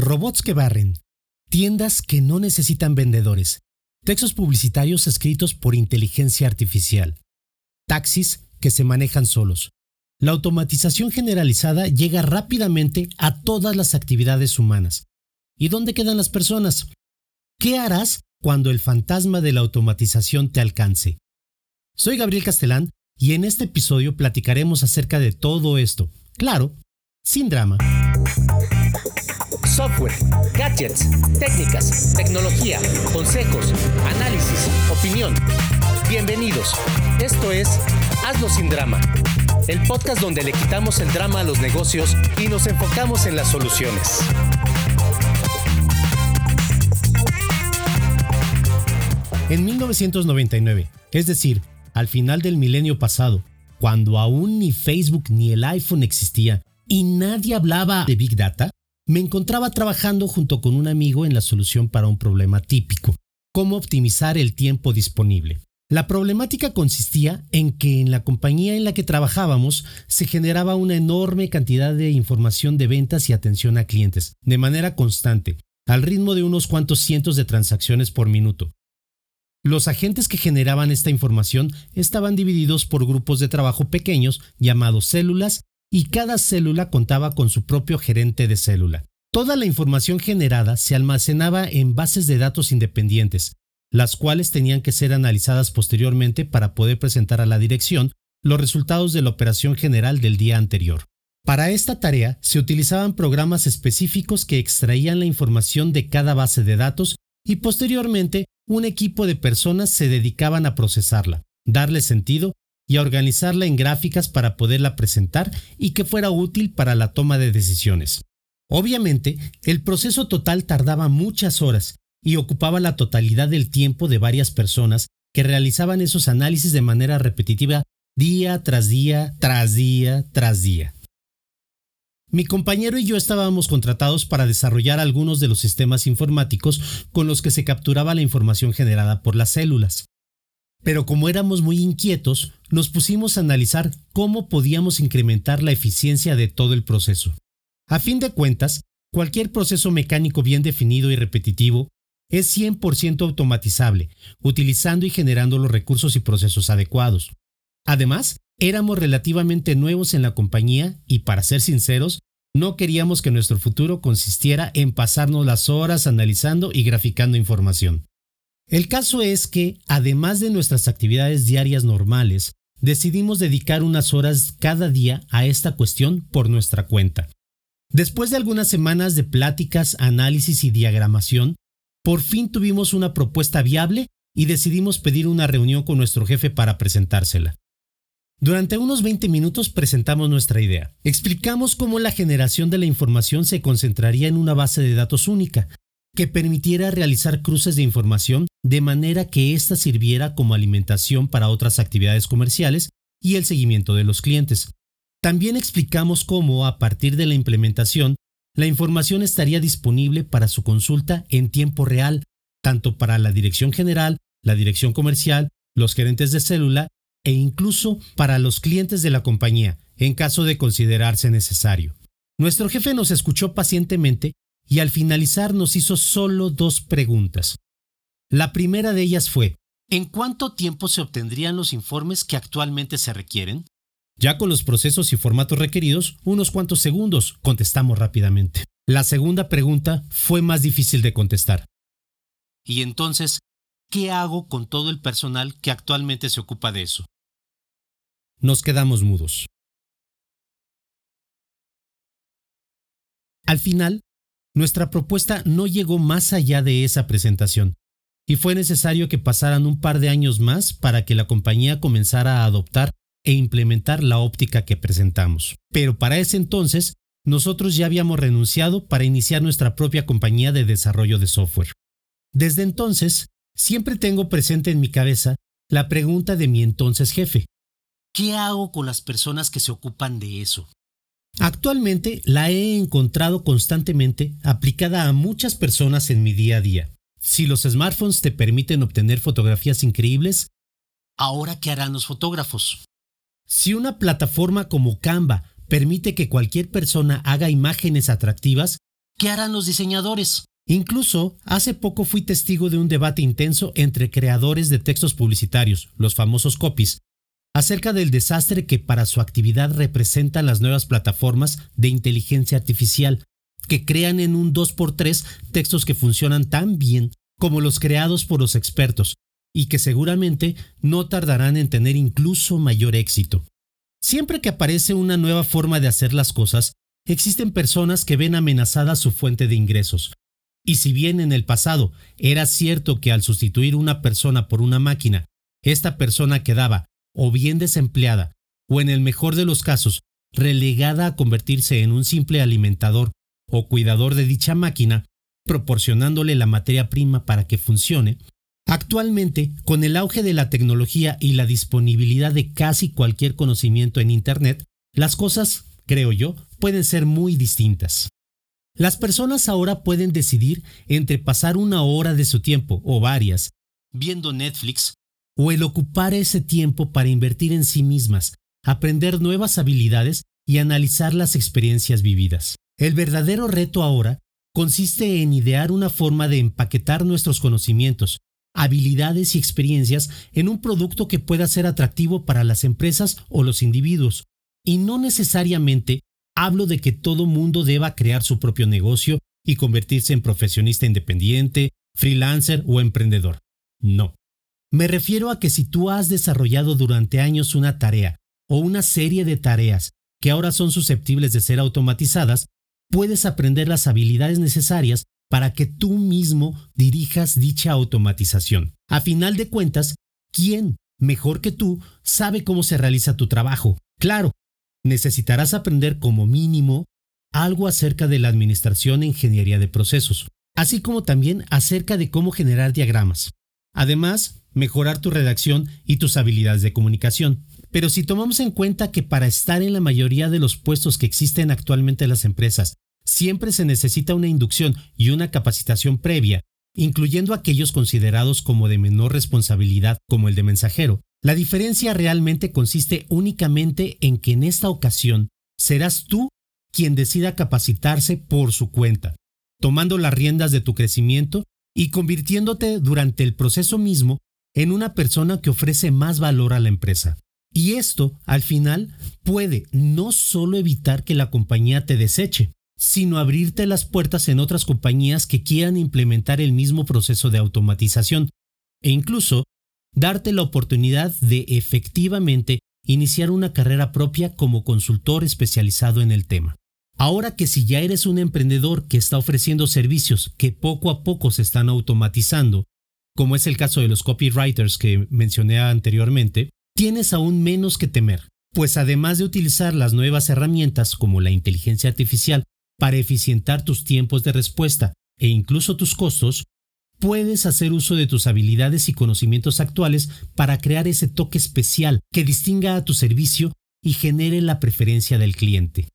robots que barren, tiendas que no necesitan vendedores, textos publicitarios escritos por inteligencia artificial, taxis que se manejan solos. La automatización generalizada llega rápidamente a todas las actividades humanas. ¿Y dónde quedan las personas? ¿Qué harás cuando el fantasma de la automatización te alcance? Soy Gabriel Castelán y en este episodio platicaremos acerca de todo esto. Claro, sin drama software, gadgets, técnicas, tecnología, consejos, análisis, opinión. Bienvenidos. Esto es Hazlo sin drama, el podcast donde le quitamos el drama a los negocios y nos enfocamos en las soluciones. En 1999, es decir, al final del milenio pasado, cuando aún ni Facebook ni el iPhone existía y nadie hablaba de Big Data, me encontraba trabajando junto con un amigo en la solución para un problema típico, cómo optimizar el tiempo disponible. La problemática consistía en que en la compañía en la que trabajábamos se generaba una enorme cantidad de información de ventas y atención a clientes, de manera constante, al ritmo de unos cuantos cientos de transacciones por minuto. Los agentes que generaban esta información estaban divididos por grupos de trabajo pequeños llamados células y cada célula contaba con su propio gerente de célula. Toda la información generada se almacenaba en bases de datos independientes, las cuales tenían que ser analizadas posteriormente para poder presentar a la dirección los resultados de la operación general del día anterior. Para esta tarea se utilizaban programas específicos que extraían la información de cada base de datos y posteriormente un equipo de personas se dedicaban a procesarla, darle sentido y a organizarla en gráficas para poderla presentar y que fuera útil para la toma de decisiones. Obviamente, el proceso total tardaba muchas horas y ocupaba la totalidad del tiempo de varias personas que realizaban esos análisis de manera repetitiva día tras día, tras día, tras día. Mi compañero y yo estábamos contratados para desarrollar algunos de los sistemas informáticos con los que se capturaba la información generada por las células. Pero como éramos muy inquietos, nos pusimos a analizar cómo podíamos incrementar la eficiencia de todo el proceso. A fin de cuentas, cualquier proceso mecánico bien definido y repetitivo es 100% automatizable, utilizando y generando los recursos y procesos adecuados. Además, éramos relativamente nuevos en la compañía y, para ser sinceros, no queríamos que nuestro futuro consistiera en pasarnos las horas analizando y graficando información. El caso es que, además de nuestras actividades diarias normales, decidimos dedicar unas horas cada día a esta cuestión por nuestra cuenta. Después de algunas semanas de pláticas, análisis y diagramación, por fin tuvimos una propuesta viable y decidimos pedir una reunión con nuestro jefe para presentársela. Durante unos 20 minutos presentamos nuestra idea. Explicamos cómo la generación de la información se concentraría en una base de datos única, que permitiera realizar cruces de información de manera que ésta sirviera como alimentación para otras actividades comerciales y el seguimiento de los clientes. También explicamos cómo, a partir de la implementación, la información estaría disponible para su consulta en tiempo real, tanto para la dirección general, la dirección comercial, los gerentes de célula e incluso para los clientes de la compañía, en caso de considerarse necesario. Nuestro jefe nos escuchó pacientemente y al finalizar nos hizo solo dos preguntas. La primera de ellas fue, ¿en cuánto tiempo se obtendrían los informes que actualmente se requieren? Ya con los procesos y formatos requeridos, unos cuantos segundos, contestamos rápidamente. La segunda pregunta fue más difícil de contestar. ¿Y entonces qué hago con todo el personal que actualmente se ocupa de eso? Nos quedamos mudos. Al final, nuestra propuesta no llegó más allá de esa presentación, y fue necesario que pasaran un par de años más para que la compañía comenzara a adoptar e implementar la óptica que presentamos. Pero para ese entonces, nosotros ya habíamos renunciado para iniciar nuestra propia compañía de desarrollo de software. Desde entonces, siempre tengo presente en mi cabeza la pregunta de mi entonces jefe. ¿Qué hago con las personas que se ocupan de eso? Actualmente la he encontrado constantemente aplicada a muchas personas en mi día a día. Si los smartphones te permiten obtener fotografías increíbles, ¿ahora qué harán los fotógrafos? Si una plataforma como Canva permite que cualquier persona haga imágenes atractivas, ¿qué harán los diseñadores? Incluso, hace poco fui testigo de un debate intenso entre creadores de textos publicitarios, los famosos copies, acerca del desastre que para su actividad representan las nuevas plataformas de inteligencia artificial, que crean en un 2x3 textos que funcionan tan bien como los creados por los expertos, y que seguramente no tardarán en tener incluso mayor éxito. Siempre que aparece una nueva forma de hacer las cosas, existen personas que ven amenazada su fuente de ingresos. Y si bien en el pasado era cierto que al sustituir una persona por una máquina, esta persona quedaba o bien desempleada, o en el mejor de los casos, relegada a convertirse en un simple alimentador o cuidador de dicha máquina, proporcionándole la materia prima para que funcione, actualmente, con el auge de la tecnología y la disponibilidad de casi cualquier conocimiento en Internet, las cosas, creo yo, pueden ser muy distintas. Las personas ahora pueden decidir entre pasar una hora de su tiempo o varias viendo Netflix o el ocupar ese tiempo para invertir en sí mismas, aprender nuevas habilidades y analizar las experiencias vividas. El verdadero reto ahora consiste en idear una forma de empaquetar nuestros conocimientos, habilidades y experiencias en un producto que pueda ser atractivo para las empresas o los individuos. Y no necesariamente hablo de que todo mundo deba crear su propio negocio y convertirse en profesionista independiente, freelancer o emprendedor. No. Me refiero a que si tú has desarrollado durante años una tarea o una serie de tareas que ahora son susceptibles de ser automatizadas, puedes aprender las habilidades necesarias para que tú mismo dirijas dicha automatización. A final de cuentas, ¿quién, mejor que tú, sabe cómo se realiza tu trabajo? Claro, necesitarás aprender como mínimo algo acerca de la administración e ingeniería de procesos, así como también acerca de cómo generar diagramas. Además, mejorar tu redacción y tus habilidades de comunicación. Pero si tomamos en cuenta que para estar en la mayoría de los puestos que existen actualmente en las empresas, siempre se necesita una inducción y una capacitación previa, incluyendo aquellos considerados como de menor responsabilidad, como el de mensajero, la diferencia realmente consiste únicamente en que en esta ocasión serás tú quien decida capacitarse por su cuenta, tomando las riendas de tu crecimiento y convirtiéndote durante el proceso mismo en una persona que ofrece más valor a la empresa. Y esto, al final, puede no solo evitar que la compañía te deseche, sino abrirte las puertas en otras compañías que quieran implementar el mismo proceso de automatización e incluso darte la oportunidad de efectivamente iniciar una carrera propia como consultor especializado en el tema. Ahora que si ya eres un emprendedor que está ofreciendo servicios que poco a poco se están automatizando como es el caso de los copywriters que mencioné anteriormente, tienes aún menos que temer, pues además de utilizar las nuevas herramientas como la inteligencia artificial para eficientar tus tiempos de respuesta e incluso tus costos, puedes hacer uso de tus habilidades y conocimientos actuales para crear ese toque especial que distinga a tu servicio y genere la preferencia del cliente.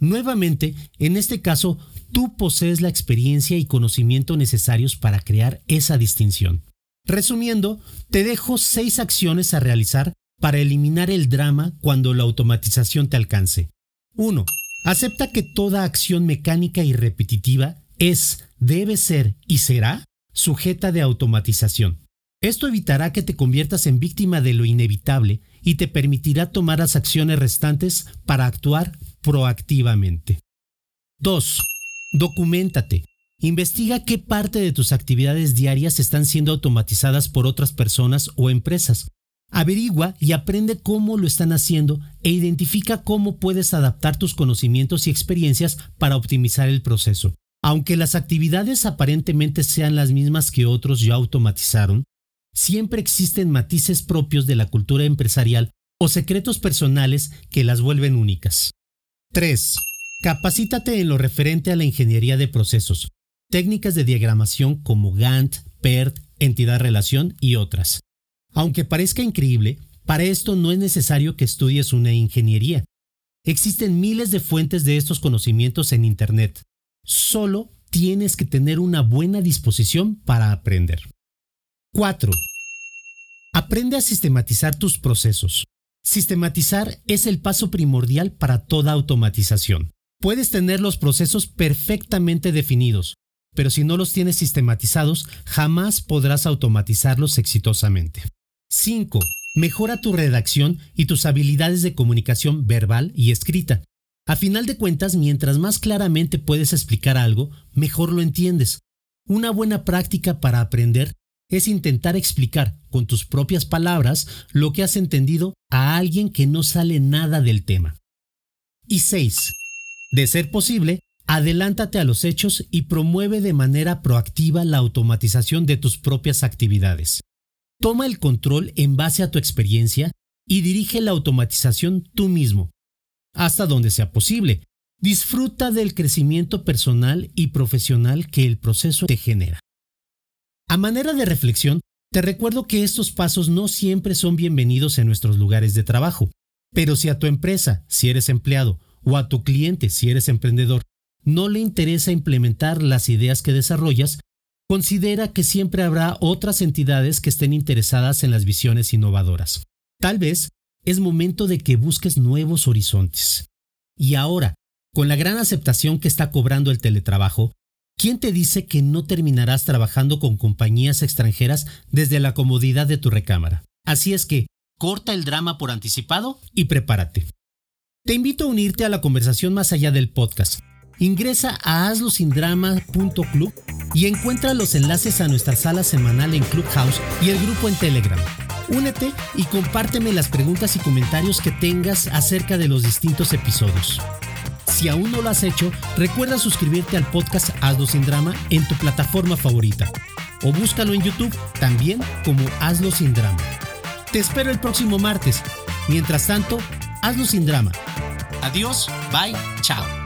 Nuevamente, en este caso, tú posees la experiencia y conocimiento necesarios para crear esa distinción. Resumiendo, te dejo seis acciones a realizar para eliminar el drama cuando la automatización te alcance. 1. Acepta que toda acción mecánica y repetitiva es, debe ser y será sujeta de automatización. Esto evitará que te conviertas en víctima de lo inevitable y te permitirá tomar las acciones restantes para actuar proactivamente. 2. Documentate. Investiga qué parte de tus actividades diarias están siendo automatizadas por otras personas o empresas. Averigua y aprende cómo lo están haciendo e identifica cómo puedes adaptar tus conocimientos y experiencias para optimizar el proceso. Aunque las actividades aparentemente sean las mismas que otros ya automatizaron, siempre existen matices propios de la cultura empresarial o secretos personales que las vuelven únicas. 3. Capacítate en lo referente a la ingeniería de procesos, técnicas de diagramación como Gantt, PERT, entidad-relación y otras. Aunque parezca increíble, para esto no es necesario que estudies una ingeniería. Existen miles de fuentes de estos conocimientos en Internet. Solo tienes que tener una buena disposición para aprender. 4. Aprende a sistematizar tus procesos. Sistematizar es el paso primordial para toda automatización. Puedes tener los procesos perfectamente definidos, pero si no los tienes sistematizados, jamás podrás automatizarlos exitosamente. 5. Mejora tu redacción y tus habilidades de comunicación verbal y escrita. A final de cuentas, mientras más claramente puedes explicar algo, mejor lo entiendes. Una buena práctica para aprender es intentar explicar con tus propias palabras lo que has entendido a alguien que no sale nada del tema. Y 6. De ser posible, adelántate a los hechos y promueve de manera proactiva la automatización de tus propias actividades. Toma el control en base a tu experiencia y dirige la automatización tú mismo, hasta donde sea posible. Disfruta del crecimiento personal y profesional que el proceso te genera. A manera de reflexión, te recuerdo que estos pasos no siempre son bienvenidos en nuestros lugares de trabajo, pero si a tu empresa, si eres empleado, o a tu cliente, si eres emprendedor, no le interesa implementar las ideas que desarrollas, considera que siempre habrá otras entidades que estén interesadas en las visiones innovadoras. Tal vez es momento de que busques nuevos horizontes. Y ahora, con la gran aceptación que está cobrando el teletrabajo, ¿quién te dice que no terminarás trabajando con compañías extranjeras desde la comodidad de tu recámara? Así es que, corta el drama por anticipado y prepárate. Te invito a unirte a la conversación más allá del podcast. Ingresa a hazlosindrama.club y encuentra los enlaces a nuestra sala semanal en Clubhouse y el grupo en Telegram. Únete y compárteme las preguntas y comentarios que tengas acerca de los distintos episodios. Si aún no lo has hecho, recuerda suscribirte al podcast Hazlo sin Drama en tu plataforma favorita o búscalo en YouTube también como Hazlo sin Drama. Te espero el próximo martes. Mientras tanto, hazlo sin drama. Adiós, bye, chao.